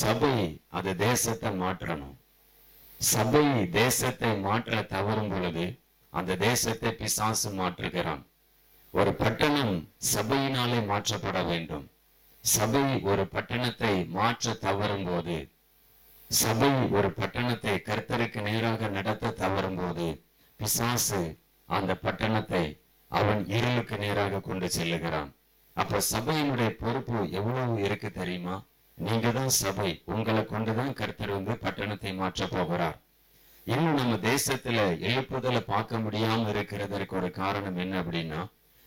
சபை அது தேசத்தை மாற்றணும். சபை தேசத்தை மாற்ற தவறும் பொழுது அந்த தேசத்தை பிசாசு மாற்றுகிறான். ஒரு பட்டணம் சபையினாலே மாற்றப்பட வேண்டும். சபை ஒரு பட்டணத்தை மாற்ற தவறும் போது சபை ஒரு பட்டணத்தை கர்த்தருக்கு நேராக நடத்த தவறும் போது பிசாசு அந்த பட்டணத்தை அவன் இருளுக்கு நேராக கொண்டு செல்லுகிறான். அப்ப சபையினுடைய பொறுப்பு எவ்வளவு இருக்கு தெரியுமா? நீங்க தான் சபை. உங்களை கொண்டுதான் கர்த்தர் வந்து பட்டணத்தை மாற்ற போகிறார். இன்னும் நம்ம தேசத்துல எழுப்புதலை பார்க்க முடியாம இருக்கிறதற்கு ஒரு காரணம் என்ன அப்படின்னா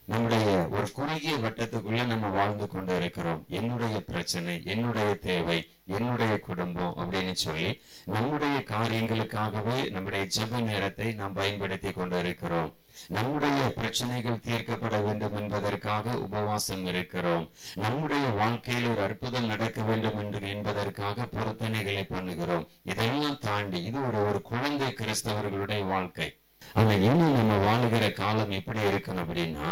நம்முடைய ஒரு குறுகிய வட்டத்துக்குள்ள நம்ம வாழ்ந்து கொண்டு இருக்கிறோம். என்னுடைய பிரச்சனை என்னுடைய தேவை என்னுடைய குடும்பம் அப்படின்னு சொல்லி நம்முடைய காரியங்களுக்காகவே நம்முடைய ஜப நேரத்தை நாம் பயன்படுத்தி கொண்டு இருக்கிறோம். நம்முடைய பிரச்சனைகள் தீர்க்கப்பட வேண்டும் என்பதற்காக உபவாசம் இருக்கிறோம். நம்முடைய வாழ்க்கையில் ஒரு அற்புதம் நடக்க வேண்டும் என்று என்பதற்காக பொருத்தனைகளை பண்ணுகிறோம். இதெல்லாம் தாண்டி இது ஒரு ஒரு குழந்தை கிறிஸ்தவர்களுடைய வாழ்க்கை. ஆனா இன்னும் நம்ம வாழுகிற காலம் எப்படி இருக்கணும் அப்படின்னா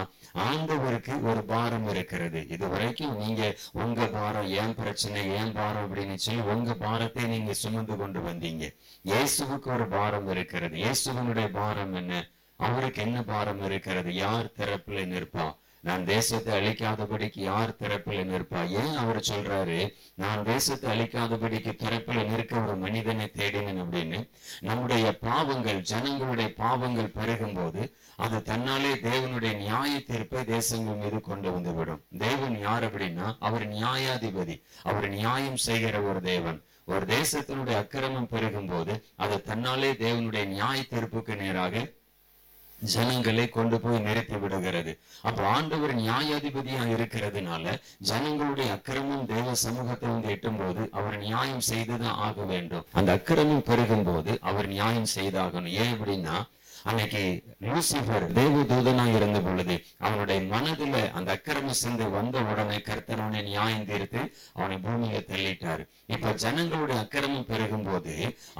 ஆண்டவருக்கு ஒரு பாரம் இருக்கிறது. இது வரைக்கும் நீங்க உங்க பாரம் ஏன் பிரச்சனை ஏன் பாரம் அப்படின்னு சொல்லி உங்க பாரத்தை நீங்க சுமந்து கொண்டு வந்தீங்க. இயேசுவுக்கு ஒரு பாரம் இருக்கிறது. இயேசுவனுடைய பாரம் என்ன? அவருக்கு என்ன பாரம் இருக்கிறது? யார் திறப்புல நிற்பா? நான் தேசத்தை அழிக்காதபடிக்கு யார் திறப்புல நிற்பா? ஏன் அவர் சொல்றாரு நான் தேசத்தை அழிக்காதபடிக்கு திறப்புல நிற்க ஒரு மனிதனை தேடினேன் அப்படின்னு? நம்முடைய பாவங்கள் ஜனங்களுடைய பாவங்கள் பெருகும் போது அது தன்னாலே தேவனுடைய நியாய தீர்ப்பை தேசங்கள் மீது கொண்டு வந்துவிடும். தேவன் யார் அப்படின்னா அவர் நியாயாதிபதி. அவர் நியாயம் செய்கிற ஒரு தேவன். ஒரு தேசத்தினுடைய அக்கிரமம் பெருகும் போது அது தன்னாலே தேவனுடைய நியாய தீர்ப்புக்கு நேராக ஜனங்களை கொண்டு போய் நிறுத்தி விடுகிறது. அப்போ ஆண்டவர் நியாயாதிபதியா இருக்கிறதுனால ஜனங்களுடைய அக்கிரமம் தேவ சமூகத்தை வந்து எட்டும் போது அவர் நியாயம் செய்துதான் ஆக வேண்டும். அந்த அக்கிரமம் பெருகும் போது அவர் நியாயம் செய்தாகணும். ஏன் அப்படின்னா அன்னைக்கு லூசிபர் தேவ தூதனா இருந்த பொழுது அவனுடைய மனதுல அந்த அக்கிரம சிந்தை வந்த உடனே கர்த்தர் அவனை நியாயம் தீர்த்து அவனை பூமியில தள்ளிட்டாரு. இப்ப ஜனங்களுடைய அக்கிரமம் பெருகும் போது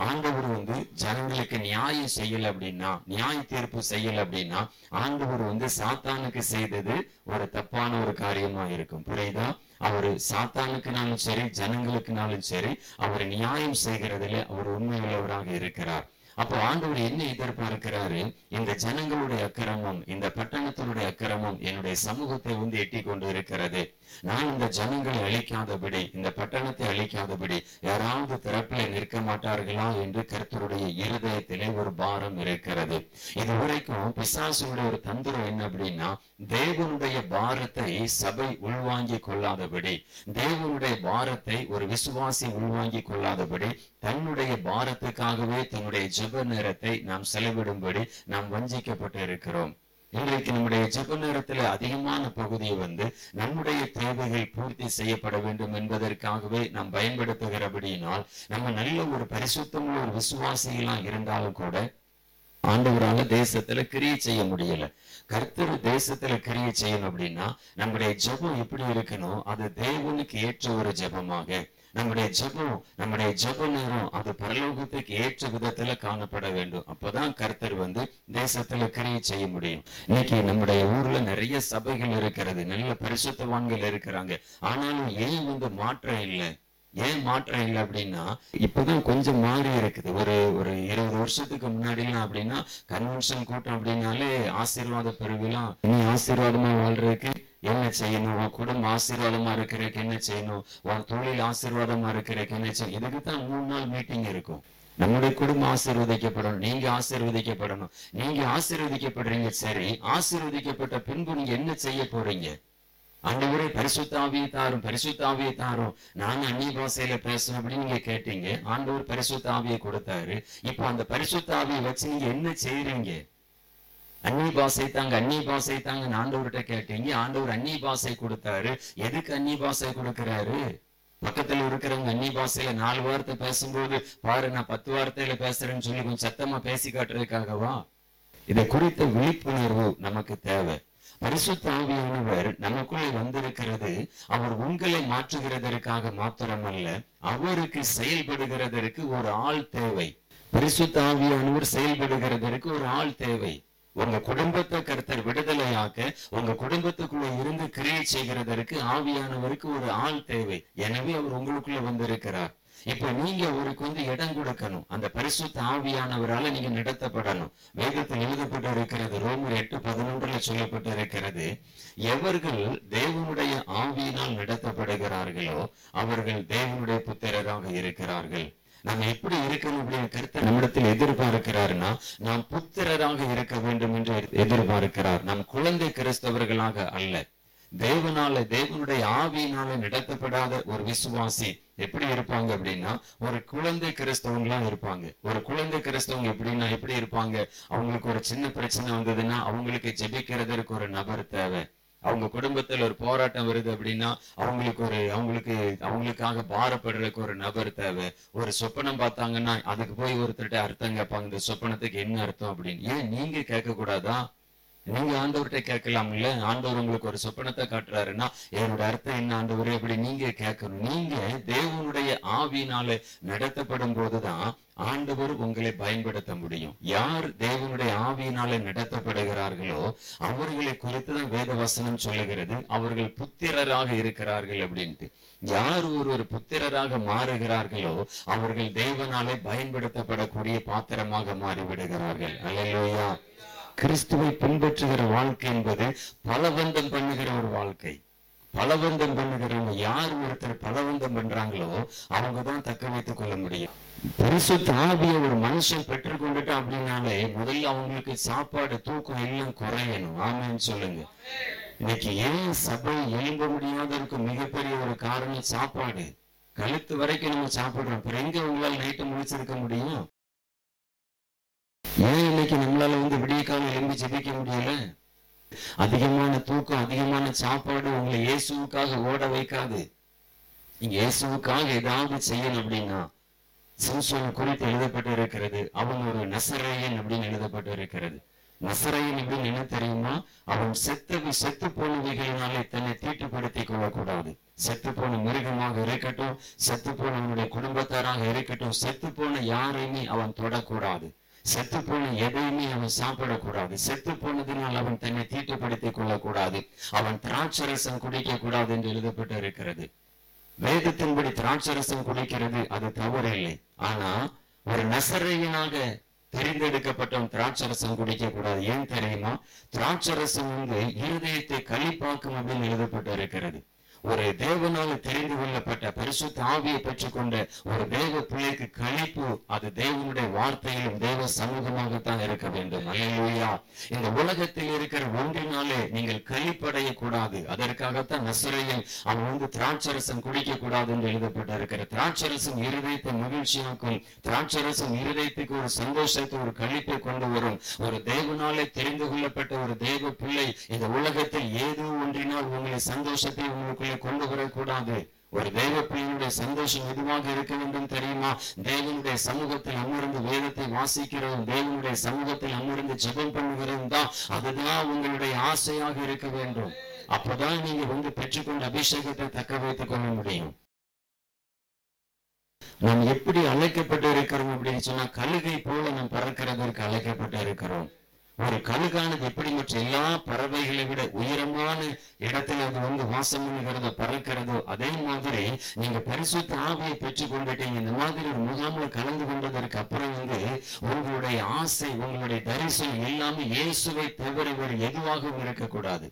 ஆண்டவர் வந்து ஜனங்களுக்கு நியாயம் செய்யல அப்படின்னா நியாய தீர்ப்பு செய்யல அப்படின்னா ஆண்டவர் வந்து சாத்தானுக்கு செய்தது ஒரு தப்பான ஒரு காரியமா இருக்கும். புரியுதா? அவரு சாத்தானுக்குனாலும் சரி ஜனங்களுக்குனாலும் சரி அவர் நியாயம் செய்கிறதுல அவர் உண்மையுள்ளவராக இருக்கிறார். அப்போ ஆண்டவர் என்ன எதிர்பார்க்கிறாரு? இந்த ஜனங்களுடைய அக்கிரமம் இந்த பட்டணத்தினுடைய அக்கிரமம் என்னுடைய சமூகத்தை வந்து எட்டி கொண்டு இருக்கிறது நான் இந்த ஜனங்களை அழிக்காதபடி இந்த பட்டணத்தை அழிக்காதபடி யாராவது திறப்பில நிற்க மாட்டார்களா என்று கருத்தருடைய இருதயத்திலே ஒரு பாரம் இருக்கிறது. இதுவரைக்கும் பிசாசுடைய ஒரு தந்திரம் என்ன அப்படின்னா தேவனுடைய பாரத்தை சபை உள்வாங்கிக் கொள்ளாதபடி தேவனுடைய பாரத்தை ஒரு விசுவாசி உள்வாங்கிக் கொள்ளாதபடி தன்னுடைய பாரத்துக்காகவே தன்னுடைய ஜெப நேரத்தை நாம் செலவிடும்படி நாம் வஞ்சிக்கப்பட்டு இருக்கிறோம். இன்றைக்கு நம்முடைய ஜெப நேரத்துல அதிகமான பகுதியை வந்து நம்முடைய தேவைகள் பூர்த்தி செய்யப்பட வேண்டும் என்பதற்காகவே நாம் பயன்படுத்துகிறபடியினால் நம்ம நல்ல ஒரு பரிசுத்தமுள்ள ஒரு விசுவாசிகளாக இருந்தாலும் கூட ஆண்டவரால தேசத்துல கிரியை செய்ய முடியல. கர்த்தர் தேசத்துல கிரியை செய்யணும் அப்படின்னா நம்முடைய ஜெபம் எப்படி இருக்கணும்? அது தேவனுக்கு ஏற்ற ஒரு ஜெபமாக. நம்முடைய ஜெபம் நம்முடைய ஜப நேரம் அது பரலோகத்துக்கு ஏற்ற விதத்துல காணப்பட வேண்டும். அப்பதான் கர்த்தர் வந்து தேசத்துல கிரியை செய்ய முடியும். இன்னைக்கு நம்முடைய ஊர்ல நிறைய சபைகள் இருக்கிறது. நல்ல பரிசுத்தவான்கள் இருக்கிறாங்க. ஆனாலும் ஏன் வந்து மாற்றம் இல்லை? ஏன் மாற்றம் இல்லை அப்படின்னா இப்பதான் கொஞ்சம் மாறி இருக்குது. ஒரு ஒரு இருபது வருஷத்துக்கு முன்னாடிலாம் அப்படின்னா கன்வென்ஷன் கூட்டம் அப்படின்னாலே ஆசீர்வாத பெருவிழா. நீ ஆசீர்வாதமா வாழ்றதுக்கு என்ன செய்யணும்? உன் குடும்பம் ஆசீர்வாதமா இருக்கிறதுக்கு என்ன செய்யணும்? உன் தொழில் ஆசீர்வாதமா இருக்கிறதுக்கு என்ன செய்யணும் இதுக்கு தான் மூணு நாள் மீட்டிங் இருக்கும். நம்முடைய குடும்பம் ஆசீர்வதிக்கப்படணும். நீங்க ஆசீர்வதிக்கப்படணும். நீங்க ஆசீர்வதிக்கப்படுறீங்க சரி. ஆசீர்வதிக்கப்பட்ட பின்பு நீங்க என்ன செய்ய போறீங்க? ஆண்டவரே பரிசுத்தாவியை தாரும் பரிசுத்தாவியை தாரும். நாங்க அந்நிய பாஷையில பேசணும் அப்படின்னு நீங்க கேட்டீங்க. ஆண்டவர் பரிசுத்தாவியை கொடுத்தாரு. இப்போ அந்த பரிசுத்தாவியை வச்சு நீங்க என்ன செய்யறீங்க அந்நிய பாஷை தாங்க அந்நிய பாசை தாங்க ஆண்டவர்கிட்ட கேட்டீங்க. ஆண்டவர் அந்நிய பாசை கொடுத்தாரு. எதுக்கு அந்நிய பாஷை கொடுக்கிறாரு? பக்கத்துல இருக்கிறவங்க அந்நிய பாசையில நாலு வார்த்தை பேசும்போது பாரு நான் பத்து வார்த்தையில பேசுறேன்னு சொல்லி கொஞ்சம் சத்தமா பேசி காட்டுறதுக்காகவா? இதை குறித்த விழிப்புணர்வு நமக்கு தேவை. பரிசுத்த ஆவியானவர் நமக்குள்ளே வந்திருக்கிறது. அவர் உங்களை மாற்றுகிறதற்காக மாத்திரமல்ல அவருக்கு செயல்படுகிறதற்கு ஒரு ஆள் தேவை. பரிசுத்த ஆவியானவர் செயல்படுகிறதற்கு ஒரு ஆள் தேவை. உங்க குடும்பத்தை கருத்தர் விடுதலையாக்க உங்க குடும்பத்துக்குள்ள இருந்து கிரியை செய்கிறதற்கு ஆவியானவருக்கு ஒரு ஆள் தேவை. எனவே அவர் உங்களுக்குள்ள வந்திருக்கிறார். இப்ப நீங்க அவருக்கு வந்து இடம் கொடுக்கணும். அந்த பரிசுத்த ஆவியானவரால நீங்க நடத்தப்படணும். வேதத்தில் எழுதப்பட்டு இருக்கிறது ரோமர் எட்டு பதினொன்றுல சொல்லப்பட்டு இருக்கிறது எவர்கள் தேவனுடைய ஆவியினால் நடத்தப்படுகிறார்களோ அவர்கள் தேவனுடைய புத்திரராக இருக்கிறார்கள். நாம் எப்படி இருக்கணும் அப்படின்னு கருத்தை நம்மிடத்தில் எதிர்பார்க்கிறார்னா நாம் புத்திரராக இருக்க வேண்டும் என்று எதிர்பார்க்கிறார். நாம் குழந்தை கிறிஸ்தவர்களாக அல்ல. தேவனால தேவனுடைய ஆவியினால நடத்தப்படாத ஒரு விசுவாசி எப்படி இருப்பாங்க அப்படின்னா ஒரு குழந்தை கிறிஸ்தவங்களா இருப்பாங்க. ஒரு குழந்தை கிறிஸ்தவங்க எப்படின்னா எப்படி இருப்பாங்க? அவங்களுக்கு ஒரு சின்ன பிரச்சனை வந்ததுன்னா அவங்களுக்கு ஜெபிக்கிறதற்கு ஒரு நபர் தேவை. அவங்க குடும்பத்துல ஒரு போராட்டம் வருது அப்படின்னா அவங்களுக்கு ஒரு அவங்களுக்கு அவங்களுக்காக பாரப்படுறதுக்கு ஒரு நபர் தேவை. ஒரு சொப்பனம் பார்த்தாங்கன்னா அதுக்கு போய் ஒருத்தர்கிட்ட அர்த்தம் கேட்பாங்க. இந்த சொப்பனத்துக்கு என்ன அர்த்தம் அப்படின்னு. ஏன் நீங்க கேட்க கூடாதா நீங்க ஆண்டவர்கிட்ட கேட்கலாம் இல்ல ஆண்டவர் உங்களுக்கு ஒரு சொப்பனத்தை காட்டுறாருன்னா என்னோட அர்த்தம் என்ன ஆண்டவர்? அப்படி நீங்க கேட்கணும். நீங்க தேவனுடைய ஆவியினால நடத்தப்படும் போதுதான் ஆண்டவர் உங்களை பயன்படுத்த முடியும். யார் தேவனுடைய ஆவியினால நடத்தப்படுகிறார்களோ அவர்களை குறித்து தான் வேத வசனம் சொல்லுகிறது. அவர்கள் புத்திரராக இருக்கிறார்கள் அப்படின்ட்டு. யார் ஒருவர் புத்திரராக மாறுகிறார்களோ அவர்கள் தேவனாலே பயன்படுத்தப்படக்கூடிய பாத்திரமாக மாறிவிடுகிறார்கள். அல்லையா கிறிஸ்துவை பின்பற்றுகிற வாழ்க்கை என்பது பலவந்தம் பண்ணுகிற ஒரு வாழ்க்கை. பலவந்தம் பண்ணுகிறவங்க யார் ஒருத்தர் பலவந்தம் பண்றாங்களோ அவங்க தான் தக்க வைத்துக் கொள்ள முடியும். பரிசுத்த ஆவிய ஒரு மனுஷன் பெற்றுக்கொண்டுட்டு அப்படின்னாலே முதல்ல அவங்களுக்கு சாப்பாடு தூக்கம் எல்லாம் குறையணும். ஆமேன்னு சொல்லுங்க. இன்னைக்கு ஏன் சபை எழும்ப முடியாததுக்கு மிகப்பெரிய ஒரு காரணம் சாப்பாடு. கழுத்து வரைக்கும் நம்ம சாப்பிடுறோம். அப்புறம் எங்க உங்களால் நைட்டு முடிச்சிருக்க முடியும்? ஏன் இன்னைக்கு நம்மளால வந்து விடிய காலம் எழும்பி ஜெபிக்க முடியல? அதிகமான தூக்கம் அதிகமான சாப்பாடு உங்களை இயேசுவுக்காக ஓட வைக்காது. நீங்க இயேசுவுக்காக ஏதாவது செய்யணும் அப்படின்னா சிம்சோன் குறித்து எழுதப்பட்டு இருக்கிறது அவன் ஒரு நசரையன் அப்படின்னு எழுதப்பட்டு இருக்கிறது நசரையன் அப்படின்னு என்ன தெரியுமா? அவன் செத்து செத்து போனவைகளினாலே தன்னை தீட்டுப்படுத்திக் கொள்ளக்கூடாது. செத்து போன மிருகமாக இருக்கட்டும் செத்து போன அவனுடைய குடும்பத்தாராக இருக்கட்டும் செத்து போன யாரையுமே அவன் தொடக்கூடாது. செத்து போன எதையுமே அவன் சாப்பிடக்கூடாது. செத்து போனதினால் அவன் தன்னை தீட்டுப்படுத்திக் கொள்ளக்கூடாது அவன் திராட்சரசம் குடிக்க கூடாது என்று எழுதப்பட்டு இருக்கிறது வேதத்தின்படி திராட்சரசம் குடிக்கிறது அது தவறு இல்லை ஆனா ஒரு நசரையனாக தெரிந்தெடுக்கப்பட்டவன் திராட்சரசம் குடிக்க கூடாது ஏன் தெரியுமா? திராட்சரசம் வந்து இருதயத்தை கழிப்பாக்கும் அப்படின்னு எழுதப்பட்டு இருக்கிறது ஒரு தேவனால தெரிந்து கொள்ளப்பட்ட பரிசுத்த ஆவியை பெற்றுக்கொண்ட ஒரு தேவ பிள்ளைக்கு கணிப்பு அது தேவனுடைய வார்த்தையிலும் தேவ சமூகமாகத்தான் இருக்க வேண்டும். அல்லேலூயா இந்த உலகத்தில் இருக்கிற ஒன்றினாலே நீங்கள் கழிப்படைய கூடாது அதற்காகத்தான் நசுரையில் அவன் வந்து திராட்சரசம் குடிக்க கூடாது என்று எழுதப்பட்டிருக்கிற. திராட்சரசம் இருதயத்தை மகிழ்ச்சியாக்கும் திராட்சரசம் இருதயத்துக்கு ஒரு சந்தோஷத்தை ஒரு கழிப்பை கொண்டு வரும். ஒரு தேவனாலே தெரிந்து கொள்ளப்பட்ட ஒரு தேவ பிள்ளை இந்த உலகத்தில் ஏதோ ஒன்றினால் உங்களை சந்தோஷத்தை உங்களுக்கு உங்களுக்குள்ளே கொண்டு வரக்கூடாது ஒரு தெய்வ பிள்ளையினுடைய சந்தோஷம் எதுவாக இருக்க வேண்டும் தெரியுமா? தேவனுடைய சமூகத்தில் அமர்ந்து வேதத்தை வாசிக்கிறதும் தேவனுடைய சமூகத்தில் அமர்ந்து ஜெபம் பண்ணுகிறதும் தான். அதுதான் உங்களுடைய ஆசையாக இருக்க வேண்டும். அப்பதான் நீங்க வந்து பெற்றுக்கொண்ட அபிஷேகத்தை தக்க வைத்துக் கொள்ள முடியும். நாம் எப்படி அழைக்கப்பட்டு இருக்கிறோம் அப்படின்னு சொன்னா கழுகை போல நாம் பறக்கிறதற்கு அழைக்கப்பட்டு இருக்கிறோம் ஒரு கழுகானது எப்படி மற்ற எல்லா பறவைகளை விட உயரமான இடத்துல அது வந்து வாசம் பண்ணுகிறதோ பறக்கிறதோ அதே மாதிரி நீங்க பரிசுத்த ஆவியை பெற்றுக் கொண்டுட்டீங்க இந்த மாதிரி ஒரு முகாமில் கலந்து கொண்டதற்கு அப்புறம் வந்து உங்களுடைய ஆசை உங்களுடைய தரிசனம் எல்லாமே இயேசுவை தவிர வேறு எதுவாகவும் இருக்கக்கூடாது.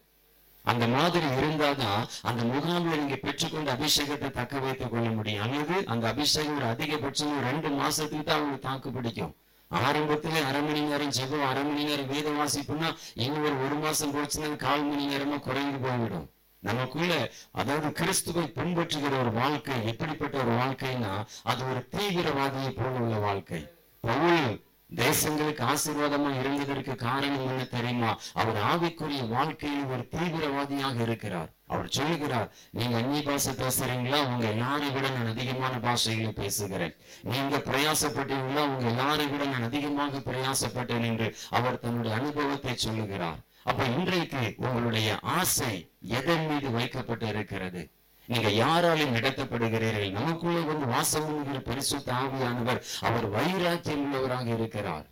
அந்த மாதிரி இருந்தாதான் அந்த முகாமில் நீங்க பெற்றுக்கொண்ட அபிஷேகத்தை தக்க வைத்துக் கொள்ள முடியும். அல்லது அந்த அபிஷேகம் ஒரு அதிகபட்சம் ரெண்டு மாசத்துக்கு தான் அவங்களுக்கு தாக்கு பிடிக்கும். ஆரம்பத்துல அரை மணி நேரம் ஜெபம் அரை மணி நேரம் வேத வாசிப்புன்னா இன்னும் ஒரு ஒரு மாசம் போச்சுன்னா கால் மணி நேரமா குறைந்து போய்விடும். நமக்குள்ள அதாவது கிறிஸ்துவை பின்பற்றுகிற ஒரு வாழ்க்கை எப்படிப்பட்ட ஒரு வாழ்க்கைன்னா அது ஒரு தீவிரவாதியை போல உள்ள வாழ்க்கை. பவுல் தேசங்களுக்கு ஆசீர்வாதமா இருந்ததற்கு காரணம் என்ன தெரியுமா? அவர் ஆவிக்குரிய வாழ்க்கையில் ஒரு தீவிரவாதியாக இருக்கிறார். அவர் சொல்லுகிறார் நீங்க அந்நிய பாஷை பேசுறீங்களா? உங்க எல்லாரை விட நான் அதிகமான பாஷைகளை பேசுகிறேன். நீங்க பிரயாசப்பட்டீங்களா? உங்க எல்லாரை விட நான் அதிகமாக பிரயாசப்பட்டேன் என்று அவர் தன்னுடைய அனுபவத்தை சொல்லுகிறார். அப்ப இன்றைக்கு உங்களுடைய ஆசை எதன் மீது வைக்கப்பட்டு இருக்கிறது நீங்க யாராலும் நடத்தப்படுகிறீர்கள். நமக்குள்ளே வந்து வாசம் பரிசுத்த ஆவியானவர் அவர் வைராக்கியம் உள்ளவராக இருக்கிறார்.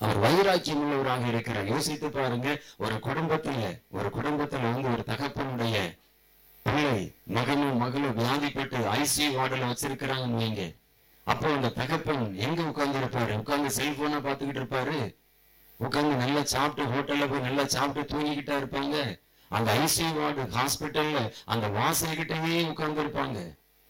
அவர் வைராக்கியம் உள்ளவராக இருக்கிறார். யோசித்து பாருங்க ஒரு குடும்பத்துல ஒரு குடும்பத்துல வந்து ஒரு தகப்பனுடைய பிள்ளை மகனும் மகளும் வியாதிப்பட்டு ஐசியூ வார்டில் வச்சிருக்கிறாங்கன்னு வைங்க. அப்போ அந்த தகப்பன் எங்க உட்கார்ந்து இருப்பாரு உட்கார்ந்து செல்போனை பார்த்துக்கிட்டு இருப்பாரு. உட்கார்ந்து நல்லா சாப்பிட்டு ஹோட்டல்ல போய் நல்லா சாப்பிட்டு தூங்கிக்கிட்டா இருப்பாங்க. அந்த ஐசியூ வார்டு ஹாஸ்பிட்டல்ல அந்த வாசல் கிட்டவே உட்கார்ந்து இருப்பாங்க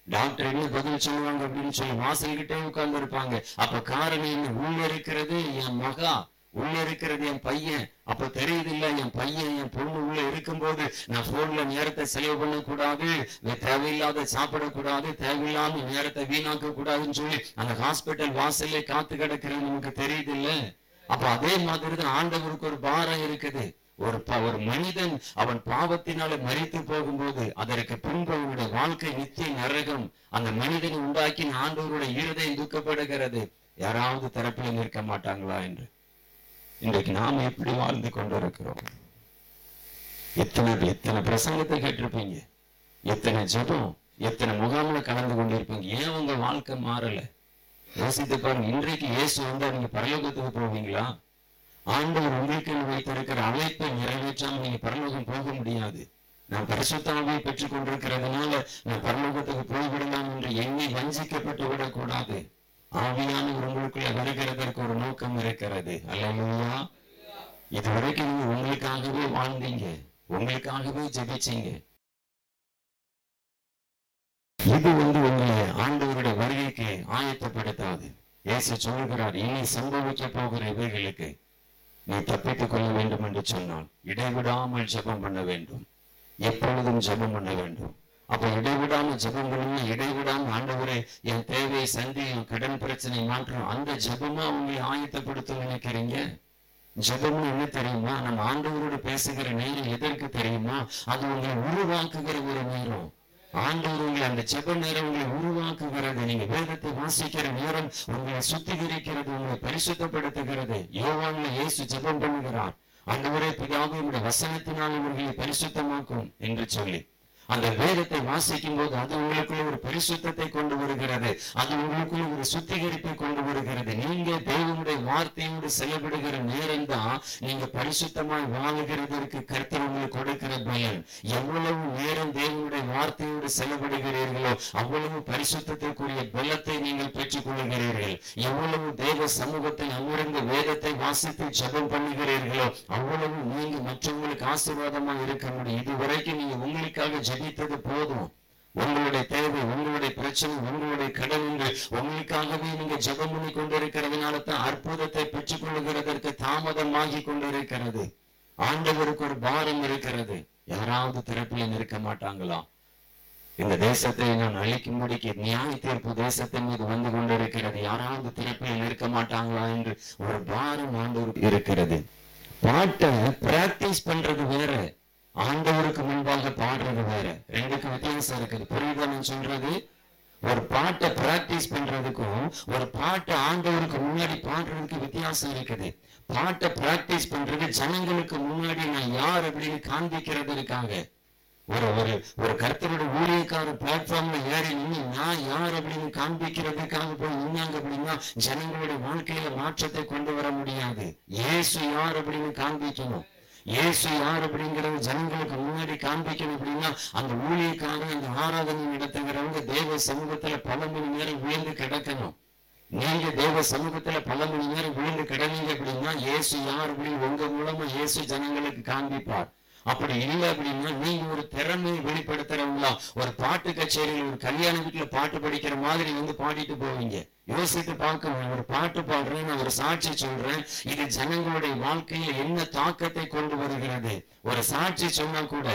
டாக்டர் என்ன பதில் சொல்லுவாங்க அப்படின்னு சொல்லி வாசல் கிட்டே உட்கார்ந்து இருப்பாங்க அப்ப காரணம் என்ன? உள்ள இருக்கிறது என் மகா. உள்ள இருக்கிறது என் பையன். அப்ப தெரியுது இல்ல என் பையன் என் பொண்ணு உள்ள இருக்கும்போது நான் போன்ல நேரத்தை செலவு பண்ணக்கூடாது தேவையில்லாத சாப்பிடக்கூடாது தேவையில்லாம நேரத்தை வீணாக்க கூடாதுன்னு சொல்லி அந்த ஹாஸ்பிட்டல் வாசல்ல காத்து கிடக்கிறது நமக்கு தெரியுது இல்ல அப்ப அதே மாதிரி தான் ஆண்டவருக்கு ஒரு பாரம் இருக்குது. ஒரு ப- ஒரு மனிதன் அவன் பாவத்தினால மறித்து போகும்போது அதற்கு பின்பு அவனுடைய வாழ்க்கை நித்திய நரகம் அந்த மனிதனை உண்டாக்கி ஆண்டவருடைய இருதயம் துக்கப்படுகிறது. யாராவது தரப்பில் நிற்க மாட்டாங்களா என்று? இன்றைக்கு நாம எப்படி வாழ்ந்து கொண்டிருக்கிறோம்? எத்தனை எத்தனை பிரசங்கத்தை கேட்டிருப்பீங்க? எத்தனை ஜெபம் எத்தனை முகாமில் கலந்து கொண்டிருப்பீங்க? ஏன் உங்க வாழ்க்கை மாறல? யோசித்து பாருங்க இன்றைக்கு இயேசு வந்து நீங்க பரலோகத்துக்கு போவீங்களா? ஆண்டவர் உங்களுக்கு வைத்திருக்கிற அழைப்பை நிறைவேற்றாமல் நீங்க பரலோகம் போக முடியாது. நான் பரிசுத்தாவை பெற்றுக் கொண்டிருக்கிறதுனால நான் பரலோகத்துக்கு போய்விடலாம் என்று எண்ணி வஞ்சிக்கப்பட்டு விடக்கூடாது. ஆவியானவர் உங்களுக்குள்ள வருகிறதற்கு ஒரு நோக்கம் இருக்கிறது. அல்லையா இதுவரைக்கும் நீங்க உங்களுக்காகவே வாழ்ந்தீங்க. உங்களுக்காகவே ஜெபிச்சீங்க. இது வந்து உங்களை ஆண்டவருடைய வருகைக்கு ஆயத்தப்படுத்தாது. இயேசு சொல்கிறார் இனி சம்பவிக்க போகிற இவர்களுக்கு நீ தப்பித்துக் கொள்ள வேண்டும் என்று சொன்னால் இடைவிடாமல் ஜெபம் பண்ண வேண்டும். எப்பொழுதும் ஜெபம் பண்ண வேண்டும். அப்ப இடைவிடாமல் ஜபம் பண்ணுங்க. இடைவிடாம ஆண்டவரே என் தேவையை சந்தி என் கடன் பிரச்சனை மாற்றம் அந்த ஜெபமா உங்களை ஆயத்தப்படுத்த நினைக்கிறீங்க? ஜெபம்னு என்ன தெரியுமா? நம்ம ஆண்டவரோடு பேசுகிற நேரம் எதற்கு தெரியுமா? அது உங்களை உருவாக்குகிற ஒரு நேரம். ஆண்டவர் உங்களை அந்த ஜெப நேரம் உங்களை உருவாக்குகிறது. நீங்க வேதத்தை வாசிக்கிற நேரம் உங்களை சுத்திகரிக்கிறது உங்களை பரிசுத்தப்படுத்துகிறது. யோவான்ல இயேசு ஜெபம் பண்ணுகிறார். ஆண்டவரே பிதாவும் உடைய வசனத்தினால் இவர்களை பரிசுத்தமாக்கும் என்று சொல்லி. அந்த வேதத்தை வாசிக்கும் போது அது உங்களுக்குள்ள ஒரு பரிசுத்தத்தை கொண்டு வருகிறது. அது உங்களுக்குள்ள ஒரு சுத்திகரிப்பை கொண்டு வருகிறது. நீங்க தேவனுடைய வார்த்தையோடு செயல்படுகிற நேரம் தான் நீங்க பரிசுத்தமாய் வாழுகிறதற்கு கர்த்தர் உங்களுக்கு கொடுக்கிற பயன். எவ்வளவு நேரம் தேவனுடைய வார்த்தையோடு செயல்படுகிறீர்களோ அவ்வளவு பரிசுத்தத்திற்குரிய பலத்தை நீங்கள் பெற்றுக் கொள்கிறீர்கள் எவ்வளவு தேவ சமூகத்தில் அமர்ந்து வேதத்தை வாசித்து ஜபம் பண்ணுகிறீர்களோ அவ்வளவு நீங்க மற்றவங்களுக்கு ஆசீர்வாதமா இருக்க முடியும். இதுவரைக்கும் நீங்க உங்களுக்காக சகித்தது போதும். உங்களுடைய தேவை உங்களுடைய பிரச்சனை உங்களுடைய கடன் உங்களுக்காகவே நீங்க ஜபம் பண்ணி கொண்டிருக்கிறதுனால தான் அற்புதத்தை பெற்றுக் கொள்ளுகிறதற்கு தாமதமாகி கொண்டிருக்கிறது. ஆண்டவருக்கு ஒரு பாரம் இருக்கிறது. யாராவது திறப்பில் நிற்க மாட்டாங்களா? இந்த தேசத்தை நான் அழிக்கும்படிக்கு நியாய தீர்ப்பு தேசத்தின் மீது வந்து கொண்டிருக்கிறது. யாராவது திறப்பில் நிற்க மாட்டாங்களா என்று ஒரு பாரம் ஆண்டவருக்கு இருக்கிறது. பாட்டை பிராக்டிஸ் பண்றது வேற. ஆண்டவருக்கு முன்பாக பாடுறது வேற. ரெண்டுக்கும் வித்தியாசம் இருக்குது. புரியுதா நான் சொல்றது? ஒரு பாட்டை பிராக்டிஸ் பண்றதுக்கும் ஒரு பாட்டை ஆண்டவருக்கு முன்னாடி பாடுறதுக்கு வித்தியாசம் இருக்குது. பாட்டை பிராக்டிஸ் பண்றது ஜனங்களுக்கு முன்னாடி நான் யார் அப்படின்னு காண்பிக்கிறதுக்காக ஒரு ஒரு ஒரு கருத்தரோட ஊழியக்கார பிளாட்ஃபார்ம்ல ஏறி நின்று நான் யார் அப்படின்னு காண்பிக்கிறதுக்காக போய் நின்னாங்க அப்படின்னா ஜனங்களுடைய வாழ்க்கையில மாற்றத்தை கொண்டு வர முடியாது. ஏசு யார் அப்படின்னு காண்பிக்கணும். இயேசு யார் அப்படிங்கறது ஜனங்களுக்கு முன்னாடி காண்பிக்கணும் அப்படின்னா அந்த ஊழியக்காரன் அந்த ஆராதனை நடத்துகிறவங்க தேவ சமூகத்துல பல மணி நேரம் விழுந்து கிடக்கணும். நீங்க தேவ சமூகத்துல பல மணி நேரம் விழுந்து கிடந்தீங்க அப்படின்னா இயேசு யார் அப்படின்னு உங்க மூலமா இயேசு ஜனங்களுக்கு காண்பிப்பார். அப்படி இல்லை அப்படின்னா நீங்க ஒரு திறமையை வெளிப்படுத்துறவங்களா ஒரு பாட்டு கச்சேரியில் ஒரு கல்யாண வீட்டுல பாட்டு படிக்கிற மாதிரி வந்து பாடிட்டு போவீங்க. யோசித்து பார்க்கணும். ஒரு பாட்டு பாடுறேன் நான் ஒரு சாட்சி சொல்றேன். இது ஜனங்களுடைய வாழ்க்கையில என்ன தாக்கத்தை கொண்டு வருகிறது? ஒரு சாட்சி சொன்னா கூட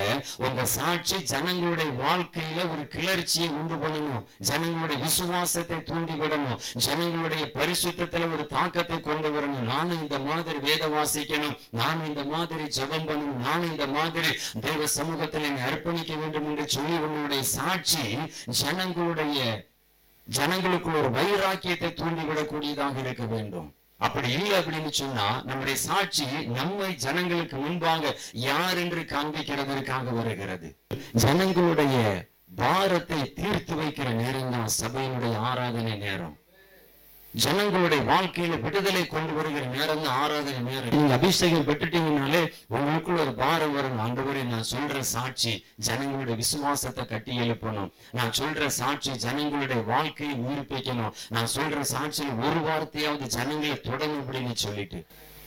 உங்க சாட்சி ஜனங்களுடைய வாழ்க்கையில ஒரு கிளர்ச்சியை உண்டு பண்ணணும். ஜனங்களுடைய விசுவாசத்தை தூண்டி விடணும். ஜனங்களுடைய பரிசுத்தத்துல ஒரு தாக்கத்தை கொண்டு வரணும். நானும் இந்த மாதிரி வேத வாசிக்கணும். நானும் இந்த மாதிரி ஜபம் பண்ணணும். நானும் இந்த மாதிரி தேவ சமூகத்தில் என்னை அர்ப்பணிக்க வேண்டும் என்று சொல்லி உங்களுடைய சாட்சி ஜனங்களுடைய ஜனங்களுக்குள் ஒரு வைராக்கியத்தை தூண்டிவிடக்கூடியதாக இருக்க வேண்டும். அப்படி இல்லை அப்படின்னு சொன்னா நம்முடைய சாட்சி நம்மை ஜனங்களுக்கு முன்பாக யார் என்று காண்பிக்கிறதற்காக வருகிறது. ஜனங்களுடைய பாரத்தை தீர்த்து வைக்கிற நேரம் தான் சபையினுடைய ஆராதனை நேரம். ஜனங்களுடைய வாழ்க்கையில விடுதலை கொண்டு வருகிற நேரம் தான் ஆராதனை நேரம். நீங்க அபிஷேகம் பெற்றுட்டீங்கனாலே உங்களுக்குள்ள ஒரு பாரம் வரும். ஆண்டவரே நான் சொல்ற சாட்சி ஜனங்களுடைய விசுவாசத்தை கட்டி எழுப்பணும். நான் சொல்ற சாட்சி ஜனங்களுடைய வாழ்க்கையை உயிர்ப்பிக்கணும். நான் சொல்ற சாட்சியில் ஒரு வார்த்தையாவது ஜனங்களை தொடரும் அப்படின்னு சொல்லிட்டு.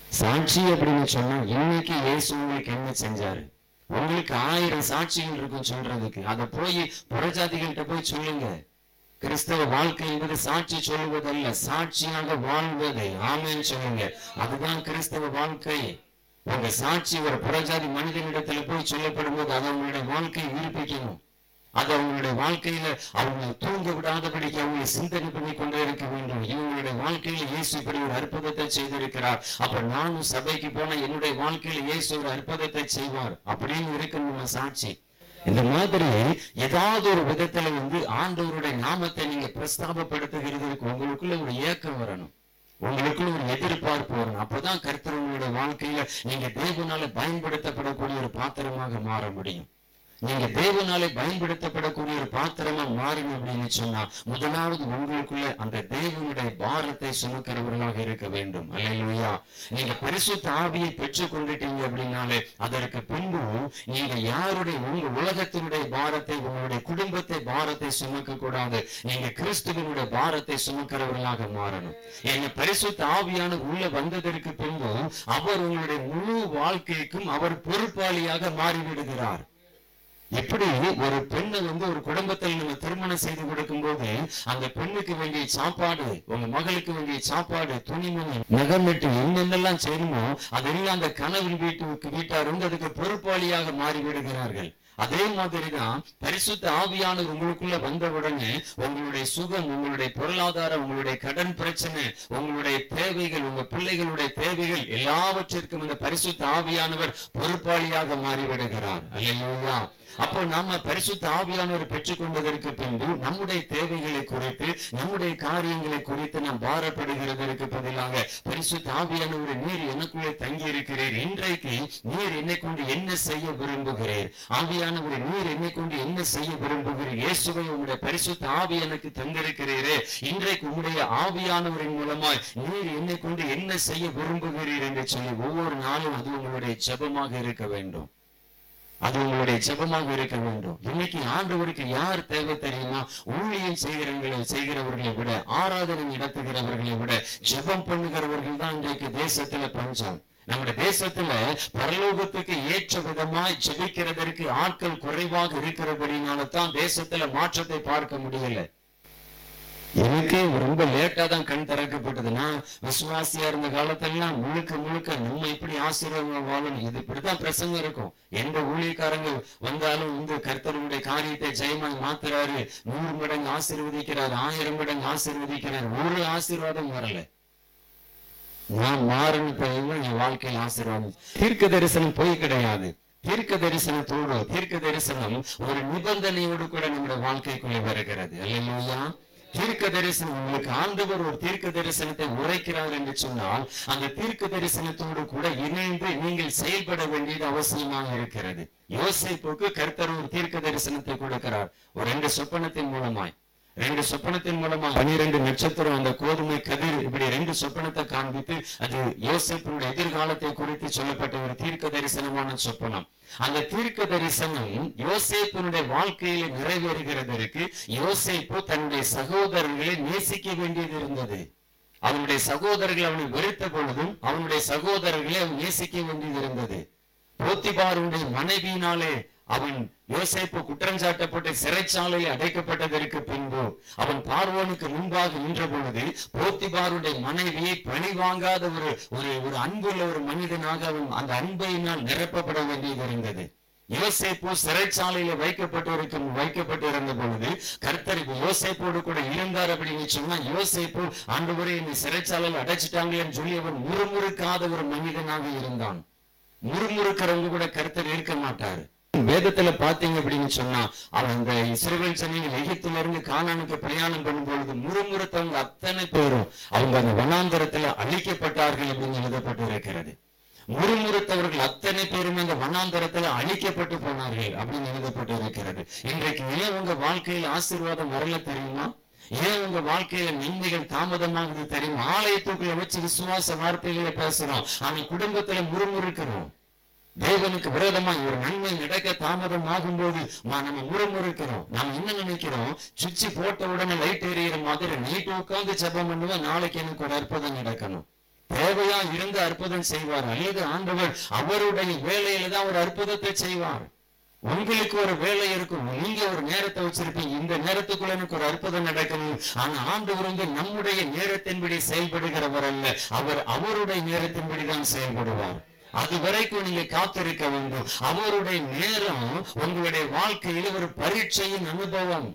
சாட்சி அப்படின்னு சொன்னா இன்னைக்கு இயேசு உங்களுக்கு என்ன செஞ்சாரு? உங்களுக்கு ஆயிரம் சாட்சிகள் இருக்கும் சொல்றதுக்கு. அதை போய் புறஜாதிகள்கிட்ட போய் சொல்லுங்க. கிறிஸ்தவ வாழ்க்கை என்பது சாட்சி சொல்லுவதல்ல சாட்சியாக வாழ்வது ஆமென்னு சொல்லுங்க. அதுதான் கிறிஸ்தவ வாழ்க்கை. உங்க சாட்சி ஒரு புறஜாதி மனிதனிடத்துல போய் சொல்லப்படும் போது அதை அவங்களுடைய வாழ்க்கையை உயிர்ப்பிக்கணும் அது அவங்களுடைய வாழ்க்கையில அவங்க தூங்க விடாதபடிக்கு அவங்க சிந்தனை பண்ணி கொண்டே இருக்க வேண்டும். இவங்களுடைய வாழ்க்கையில இயேசு இப்படி ஒரு அற்புதத்தை செய்திருக்கிறார். அப்ப நானும் சபைக்கு போன என்னுடைய வாழ்க்கையில இயேசு ஒரு அற்புதத்தை செய்வார் அப்படின்னு இருக்கணும் நம்ம சாட்சி. இந்த மாதிரி ஏதாவது ஒரு விதத்துல வந்து ஆண்டவருடைய நாமத்தை நீங்க பிரஸ்தாபப்படுத்துகிறதுக்கு உங்களுக்குள்ள ஒரு ஏக்கம் வரணும். உங்களுக்குள்ள ஒரு எதிர்பார்ப்பு வரணும். அப்பதான் கருத்தர் உங்களுடைய வாழ்க்கையில நீங்க தேவனால பயன்படுத்தப்படக்கூடிய ஒரு பாத்திரமாக மாற முடியும். நீங்க தேவனாலே பயன்படுத்தப்படக்கூடிய ஒரு பாத்திரமா மாறணும் அப்படின்னு சொன்னா முதலாவது உங்களுக்குள்ள அந்த தேவனுடைய பாரத்தை சுமக்கிறவர்களாக இருக்க வேண்டும். அல்லையா நீங்க பரிசுத்த ஆவியை பெற்றுக் கொண்டுட்டீங்க அப்படின்னாலே அதற்கு பின்பு நீங்க யாருடைய உங்க உலகத்தினுடைய பாரத்தை உங்களுடைய குடும்பத்தை பாரத்தை சுமக்க கூடாது நீங்க கிறிஸ்துவனுடைய பாரத்தை சுமக்கிறவர்களாக மாறணும். என்ன பரிசுத்த ஆவியான உள்ள வந்ததற்கு பின்பு அவர் உங்களுடைய முழு வாழ்க்கைக்கும் அவர் பொறுப்பாளியாக மாறிவிடுகிறார். எப்படி ஒரு பெண்ணை வந்து ஒரு குடும்பத்தில் நம்ம திருமணம் செய்து கொடுக்கும் போது அந்த பெண்ணுக்கு வேண்டிய சாப்பாடு உங்க மகளுக்கு வேண்டிய சாப்பாடு துணிமணி நகமெட்டு என்னென்னலாம் செய்யணுமோ அதெல்லாம் அந்த கணவன் வீட்டுக்கு வீட்டார் வந்து அதுக்கு பொறுப்பாளியாக மாறிவிடுகிறார்கள். அதே மாதிரிதான் பரிசுத்த ஆவியானவர் உங்களுக்குள்ள வந்தவுடனே உங்களுடைய சுகம் உங்களுடைய பொருளாதாரம் உங்களுடைய கடன் பிரச்சனை உங்களுடைய தேவைகள் உங்க பிள்ளைகளுடைய தேவைகள் எல்லாவற்றிற்கும் இந்த பரிசுத்த ஆவியானவர் பொறுப்பாளியாக மாறிவிடுகிறார். அல்லையா அப்போ நாம பரிசுத்த ஆவியானவர் பெற்றுக்கொண்டதற்கு பின்பு நம்முடைய தேவைகளை குறித்து நம்முடைய காரியங்களை குறித்து நாம் பாரப்படுகிறதற்கு பதிலாக பரிசுத்த ஆவியானவர் நீர் எனக்குள்ளே தங்கி இருக்கிறீர் இன்றைக்கு நீர் என்னை கொண்டு என்ன செய்ய விரும்புகிறீர்? ஆவியானவர் நீர் என்னை கொண்டு என்ன செய்ய விரும்புகிறீர்? இயேசுவை உங்களுடைய பரிசுத்த ஆவி எனக்கு தந்திருக்கிறீரே. இன்றைக்கு உங்களுடைய ஆவியானவரின் மூலமாய் நீர் என்னை கொண்டு என்ன செய்ய விரும்புகிறீர் என்று சொல்லி ஒவ்வொரு நாளும் அது உங்களுடைய ஜபமாக இருக்க வேண்டும். அது உங்களுடைய ஜபமாக இருக்க வேண்டும். இன்னைக்கு ஆண்டவருக்கு யார் தேவை தெரியுமா? ஊழியம் செய்கிறவர்களை செய்கிறவர்களை விட ஆராதனை நடத்துகிறவர்களை விட ஜபம் பண்ணுகிறவர்கள் தான் இன்றைக்கு தேசத்துல பஞ்சம். நம்முடைய தேசத்துல பரலோகத்துக்கு ஏற்ற விதமாய் ஜெபிக்கிறதற்கு ஆட்கள் குறைவாக இருக்கிறபடினால தான் தேசத்துல மாற்றத்தை பார்க்க முடியல. எனக்கே ரொம்ப லேட்டா தான் கண் திறக்கப்பட்டதுன்னா விசுவாசியா இருந்த காலத்தெல்லாம் முழுக்க முழுக்க நம்ம இப்படி ஆசீர்வாதம் வாழணும். இது இப்படித்தான் பிரசங்கம் இருக்கும். எந்த ஊழியக்காரங்க வந்தாலும் இந்த கர்த்தருடைய காரியத்தை ஜெயமாய் மாத்துறாரு. நூறு மடங்கு ஆசீர்வதிக்கிறார் ஆயிரம் மடங்கு ஆசீர்வதிக்கிறார். ஒரு ஆசீர்வாதம் வரல. நான் மாறின பிறகு என் வாழ்க்கையில் ஆசீர்வாதம். தீர்க்க தரிசனம் போய் கிடையாது. தீர்க்க தரிசனத்தோடு தீர்க்க தரிசனம் ஒரு நிபந்தனையோடு கூட நம்முடைய வாழ்க்கைக்குள்ளே வருகிறது. அல்லையா தீர்க்க தரிசனம் உங்களுக்கு ஆண்டவர் ஒரு தீர்க்க தரிசனத்தை உரைக்கிறார் என்று சொன்னால் அந்த தீர்க்க தரிசனத்தோடு கூட இணைந்து நீங்கள் செயல்பட வேண்டியது அவசியமாக இருக்கிறது. யோசிப்புக்கு கர்த்தர் ஒரு தீர்க்க தரிசனத்தை கொடுக்கிறார். ஒரு ரெண்டு சொப்பனத்தின் மூலமாய். ரெண்டு சொப்பனத்தின் மூலமா பனிரெண்டு நட்சத்திரம் அந்த கோதுமை கதிர் இப்படி ரெண்டு சொப்பனத்தை காண்பித்து அது யோசிப்பினுடைய எதிர்காலத்தை குறித்து சொல்லப்பட்ட ஒரு தீர்க்க தரிசனமான சொப்பனம். அந்த தீர்க்க தரிசனம் யோசேப்பினுடைய வாழ்க்கையில நிறைவேறுகிறதற்கு யோசேப்பு தன்னுடைய சகோதரர்களை நேசிக்க வேண்டியது இருந்தது. அவனுடைய சகோதரர்கள் அவனை வெறுத்த பொழுதும் அவனுடைய சகோதரர்களை அவன் நேசிக்க வேண்டியது இருந்தது. போத்திபாருடைய மனைவியினாலே அவன் யோசிப்பு குற்றம் சாட்டப்பட்ட சிறைச்சாலையில் அடைக்கப்பட்டதற்கு பின்பு அவன் பார்வோனுக்கு முன்பாக நின்ற பொழுது போத்திபாருடைய மனைவியை பணி வாங்காத ஒரு ஒரு ஒரு அன்புள்ள ஒரு மனிதனாக அவன் அந்த அன்பையினால் நிரப்பப்பட வேண்டியது இருந்தது. யோசேப்பு சிறைச்சாலையில வைக்கப்பட்டிருக்கும் வைக்கப்பட்டிருந்த பொழுது கர்த்தர் யோசேப்போடு கூட இருந்தார் அப்படின்னு சொன்னா யோசேப்பு வரை என்னை சிறைச்சாலையில் அடைச்சிட்டாங்களேன்னு சொல்லி அவன் முறுமுறுக்காத ஒரு மனிதனாக இருந்தான். முறுமுறுக்கிறவங்க கூட கர்த்தர் இருக்க மாட்டாரு. வேதத்துல பாத்தீங்க அப்படின்னு சொன்னா அவன் அந்த இஸ்ரேல் சனிகள் எகிப்துல இருந்து காணானுக்கு பிரயாணம் பண்ணும்பொழுது முறுமுறுத்தவங்க அத்தனை பேரும் அவங்க அந்த வனாந்தரத்துல அழிக்கப்பட்டார்கள் அப்படின்னு எழுதப்பட்டு இருக்கிறது முறுமுறுத்தவர்கள் அத்தனை பேரும் அந்த வனாந்தரத்துல அழிக்கப்பட்டு போனார்கள் அப்படின்னு எழுதப்பட்டு இருக்கிறது இன்றைக்கு ஏன் உங்க வாழ்க்கையில் ஆசீர்வாதம் வரல தெரியுமா? ஏன் உங்க வாழ்க்கையில நன்மைகள் தாமதமாகுது தெரியும்? ஆலயத்துக்குள்ள வச்சு விசுவாச வார்த்தைகளை பேசுறோம். ஆனா குடும்பத்துல முறுமுறுக்கிறோம். தேவனுக்கு விரோதமா ஒரு நன்மை நடக்க தாமதம் ஆகும்போது நம்ம முறமுறுக்கிறோம் நாம என்ன நினைக்கிறோம்? சுவிட்சு போட்ட உடனே லைட் எரியிற மாதிரி நைட் உட்கார்ந்து ஜெபம் பண்ணுவேன் நாளைக்கு எனக்கு ஒரு அற்புதம் நடக்கணும். தேவையா இருந்து அற்புதம் செய்வார். அல்லது ஆண்டவர் அவருடைய வேலையில தான் ஒரு அற்புதத்தை செய்வார். உங்களுக்கு ஒரு வேலை இருக்கும். நீங்க ஒரு நேரத்தை வச்சிருப்பீங்க. இந்த நேரத்துக்குள்ள எனக்கு ஒரு அற்புதம் நடக்கணும். ஆனா ஆண்டவர் வந்து நம்முடைய நேரத்தின்படி செயல்படுகிறவர் அல்ல. அவர் அவருடைய நேரத்தின்படி தான் செயல்படுவார். அது வரைக்கும் நீங்க காத்திருக்க வேண்டும். அவருடைய நேரம் உங்களுடைய வாழ்க்கையில ஒரு பரீட்சையின் அனுபவம்.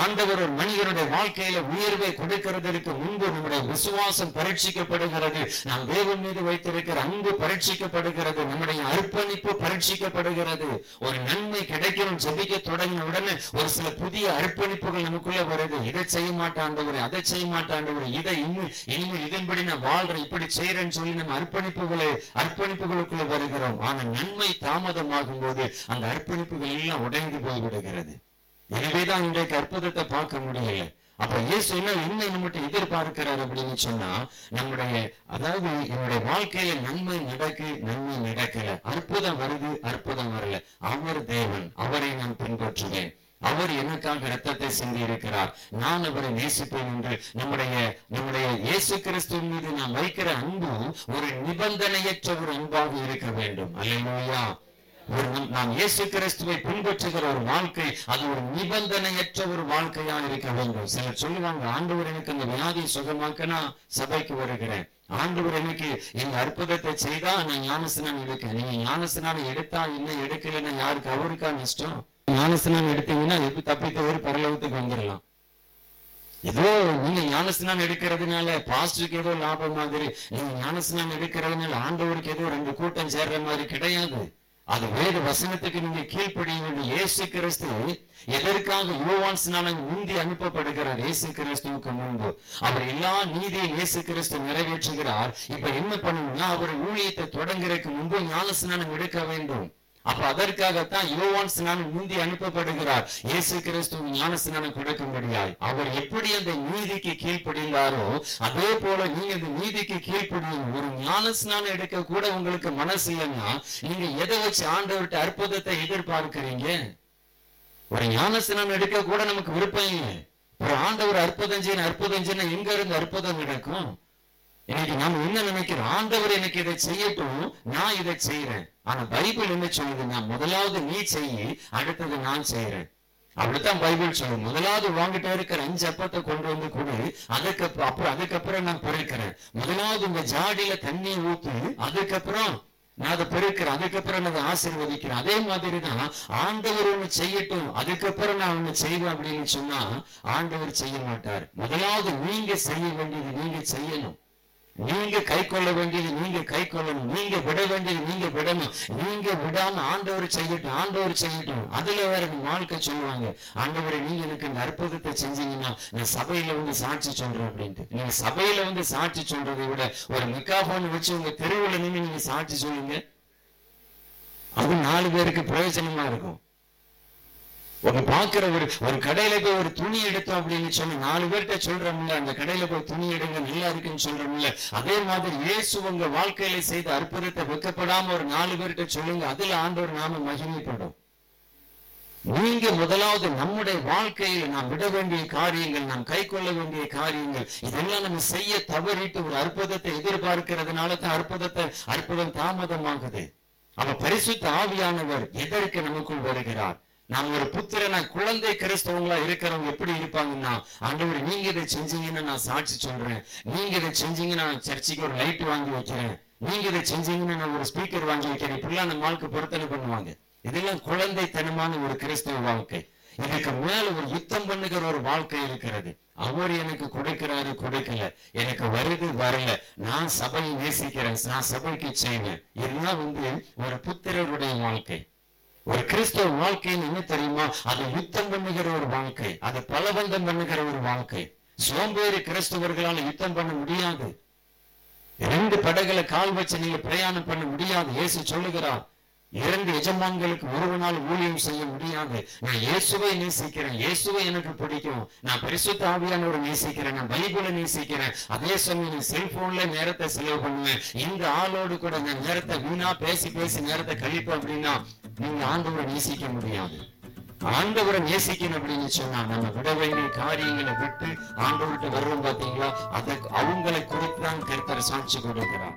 ஆண்டவர் ஒரு மனிதனுடைய வாழ்க்கையில உயர்வை கொடுக்கிறதற்கு முன்பு நம்முடைய விசுவாசம் பரீட்சிக்கப்படுகிறது. நாம் தேவன் மீது வைத்திருக்கிற அன்பு பரீட்சிக்கப்படுகிறது. நம்முடைய அர்ப்பணிப்பு பரீட்சிக்கப்படுகிறது. ஒரு நன்மை கிடைக்கணும் ஜெபிக்க தொடங்கின உடனே ஒரு சில புதிய அர்ப்பணிப்புகள் நமக்குள்ள வருது. இதை செய்ய மாட்டாண்டவர் அதை செய்ய மாட்டாண்டவர் இதை இன்னும் இனிமேல் இதன்படி நான் வாழ்றேன் இப்படி செய்யறேன்னு சொல்லி நம்ம அர்ப்பணிப்புகளை அர்ப்பணிப்புகளுக்குள்ள வருகிறோம். ஆனா நன்மை தாமதமாகும் போது அந்த அர்ப்பணிப்புகள் எல்லாம் உடைந்து போய்விடுகிறது. எனவேதான் இன்றைக்கு அற்புதத்தை பார்க்க முடியல. அப்ப இயேசு என்ன என்ன நம்மகிட்ட எதிர்பார்க்கிறார் அப்படின்னு சொன்னா நம்முடைய அதாவது என்னுடைய வாழ்க்கையில நன்மை நடக்கு நன்மை நடக்கல. அற்புதம் வருது அற்புதம் வரல. அவர் தேவன் அவரை நான் பின்பற்றுவேன். அவர் எனக்காக ரத்தத்தை சிந்தி இருக்கிறார் நான் அவரை நேசிப்பேன் என்று நம்முடைய நம்முடைய இயேசு கிறிஸ்து மீது நாம் வைக்கிற அன்பு ஒரு நிபந்தனையற்ற ஒரு அன்பாக இருக்க வேண்டும். அல்லையா நாம் இயேசு கிறிஸ்துவை பின்பற்றுகிற ஒரு வாழ்க்கை அது ஒரு நிபந்தனையற்ற ஒரு வாழ்க்கையா இருக்க வேண்டும். சிலர் சொல்லுவாங்க ஆண்டவர் எனக்கு அந்த வியாதி சுகமாக்க நான் சபைக்கு வருகிறேன். ஆண்டவர் எனக்கு இந்த அற்புதத்தை செய்தா நான் ஞானஸ்நானம் எடுக்கேன் நீங்க ஞானஸ்நானம் எடுத்தா என்ன எடுக்கலன்னா யாருக்கு? அவருக்கா நஷ்டம்? ஞானஸ்நானம் எடுத்தீங்கன்னா எப்படி தப்பித்தவரு பரலோகத்துக்கு வந்துடலாம். ஏதோ நீங்க ஞானஸ்நானம் எடுக்கிறதுனால பாஸ்டருக்கு ஏதோ லாபம் மாதிரி நீங்க ஞானஸ்நானம் எடுக்கிறதுனால ஆண்டவருக்கு ஏதோ ரெண்டு கூட்டம் சேர்ற மாதிரி கிடையாது. அது வேறு வசனத்துக்கு நீங்க கீழ்ப்படிய வேண்டிய இயேசு கிறிஸ்து எதற்காக யோவான் ஸ்நானம் ஊந்தி அனுப்பப்படுகிறார்? இயேசு கிறிஸ்துவுக்கு முன்பு. அவர் எல்லா நீதியை இயேசு கிறிஸ்து நிறைவேற்றுகிறார். இப்ப என்ன பண்ணணும்னா அவர் ஊழியத்தை தொடங்குறதுக்கு முன்பு ஞான ஸ்நானம் எடுக்க வேண்டும். அப்ப அதற்காகத்தான் யோவான் ஸ்நானம் முந்தி அனுப்பப்படுகிறார். இயேசு கிறிஸ்து ஞான ஸ்நானம் கொடுக்கும்படியாய். அவர் எப்படி அந்த நீதிக்கு கீழ்ப்படிந்தாரோ அதே போல நீங்க இந்த நீதிக்கு கீழ்ப்படியும் ஒரு ஞான ஸ்நானம் எடுக்க கூட உங்களுக்கு மனசு இல்லைன்னா நீங்க எதை வச்சு ஆண்டவர்கிட்ட அற்புதத்தை எதிர்பார்க்கிறீங்க? ஒரு ஞான ஸ்நானம் எடுக்க கூட நமக்கு விருப்பம் இல்லை ஒரு ஆண்டவர் அற்புதம் செய்யணும் அற்புதம் செய்யணும் எங்க இருந்து அற்புதம் நடக்கும்? இன்னைக்கு நாம என்ன நினைக்கிறோம்? ஆண்டவர் எனக்கு இதை செய்யட்டும் நான் இதை செய்யறேன் ஆனா பைபிள் என்ன சொல்லுதுன்னா நான் முதலாவது நீ செய்யி அடுத்தது நான் செய்யறேன் அப்படித்தான் பைபிள் சொல்லும் முதலாவது வாங்கிட்டே இருக்கிற அஞ்சு அப்பத்தை கொண்டு வந்து கொடு. அதுக்கு அப்புறம் அதுக்கப்புறம் நான் பிறக்கிறேன். முதலாவது உங்க ஜாடியில தண்ணி ஊத்து அதுக்கப்புறம் நான் அதை பெருக்கிறேன். அதுக்கப்புறம் நான் அதை ஆசீர்வதிக்கிறேன். அதே மாதிரி தான் ஆண்டவர் ஒண்ணு செய்யட்டும் அதுக்கப்புறம் நான் ஒண்ணு செய்வேன் அப்படின்னு சொன்னா ஆண்டவர் செய்ய மாட்டார். முதலாவது நீங்க செய்ய வேண்டியது நீங்க செய்யணும். நீங்க கை கொள்ள வேண்டியது நீங்க கை கொள்ளணும். நீங்க விட வேண்டியது நீங்க விடணும். நீங்க விடாம ஆண்டவர் செய்யட்டும் ஆண்டவர் செய்யட்டும். அதுல வேற வாழ்க்கை சொல்லுவாங்க. ஆண்டவரை நீங்க எனக்கு இந்த அற்புதத்தை செஞ்சீங்கன்னா நான் சபையில வந்து சாட்சி சொல்றேன் அப்படின்ட்டு. நீங்க சபையில வந்து சாட்சி சொல்றதை விட ஒரு மிக்காபோன் வச்சு உங்க தெருவுல நின்று நீங்க சாட்சி சொல்லுங்க. அது நாலு பேருக்கு பிரயோஜனமா இருக்கும். உங்க பாக்குற ஒரு ஒரு கடையில போய் ஒரு துணி எடுத்தோம் அப்படின்னு சொன்ன நாலு பேர்கிட்ட சொல்றோம்ல அந்த கடையில போய் துணி எடுங்க நல்லா இருக்குன்னு சொல்றோம்ல. அதே மாதிரி இயேசு உங்க வாழ்க்கையில செய்த அற்புதத்தை வெக்கப்படாம ஒரு நாலு பேர்கிட்ட சொல்லுங்க அதுல ஆண்டவர் நாம மகிமைப்படும். நீங்க முதலாவது நம்முடைய வாழ்க்கையில் நாம் விட வேண்டிய காரியங்கள் நாம் கை கொள்ள வேண்டிய காரியங்கள் இதெல்லாம் நம்ம செய்ய தவறிட்டு ஒரு அற்புதத்தை எதிர்பார்க்கிறதுனால தான் அற்புதத்தை அற்புதம் தாமதமாகுது. அவ பரிசுத்த ஆவியானவர் எதற்கு நமக்குள் வருகிறார்? நான் ஒரு புத்திரனா குழந்தை கிறிஸ்தவங்களா இருக்கிறவங்க எப்படி இருப்பாங்கன்னா ஆண்டவர் நீங்க இதை செஞ்சீங்கன்னா நான் சாட்சி சொல்றேன். நீங்க இதை செஞ்சீங்கன்னா நான் சர்ச்சைக்கு ஒரு லைட் வாங்கி வைக்கிறேன். நீங்க இதை செஞ்சீங்கன்னு நான் ஒரு ஸ்பீக்கர் வாங்கி வைக்கிறேன். இப்படிலாம் நம்ம வாழ்க்கை பொருத்தனை பண்ணுவாங்க. இதெல்லாம் குழந்தைத்தனமான ஒரு கிறிஸ்தவ வாழ்க்கை. இதுக்கு மேல ஒரு யுத்தம் பண்ணுகிற ஒரு வாழ்க்கை இருக்கிறது. அவர் எனக்கு கொடுக்கிறாரு கொடுக்கல. எனக்கு வருது வரல. நான் சபையை நேசிக்கிறேன். நான் சபைக்கு செய்வேன் இதெல்லாம் வந்து ஒரு புத்திரருடைய வாழ்க்கை. ஒரு கிறிஸ்தவ வாழ்க்கைன்னு என்ன தெரியுமா? அது யுத்தம் பண்ணுகிற ஒரு வாழ்க்கை. அது பலபந்தம் பண்ணுகிற ஒரு வாழ்க்கை. சோம்பேறி கிறிஸ்தவர்களால யுத்தம் பண்ண முடியாது. ரெண்டு படகுல கால் வச்சு நீங்க பிரயாணம் பண்ண முடியாது. இயேசு சொல்லுகிறார் இரண்டு எஜமான்களுக்கு ஒரு நாள் ஊழியம் செய்ய முடியாது. நான் இயேசுவை நேசிக்கிறேன். இயேசுவை எனக்கு பிடிக்கும். நான் பரிசுத்த ஆவியானோட நேசிக்கிறேன். நான் பைபிளை நேசிக்கிறேன். அதே சமயம் நான் செல்போன்ல நேரத்தை செலவு பண்ணுவேன். இந்த ஆளோடு கூட நான் நேரத்தை வீணா பேசி பேசி நேரத்தை கழிப்பேன் அப்படின்னா நீங்க ஆண்டவரை நேசிக்க முடியாது. ஆண்டவரை நேசிக்கணும் அப்படின்னு சொன்னா நம்ம விட வேண்டிய காரியங்களை விட்டு ஆண்டவர்கிட்ட வர்றோம் பாத்தீங்களா? அதை அவங்களை குறித்து தான் கருத்தரை சாட்சி கொடுக்கிறான்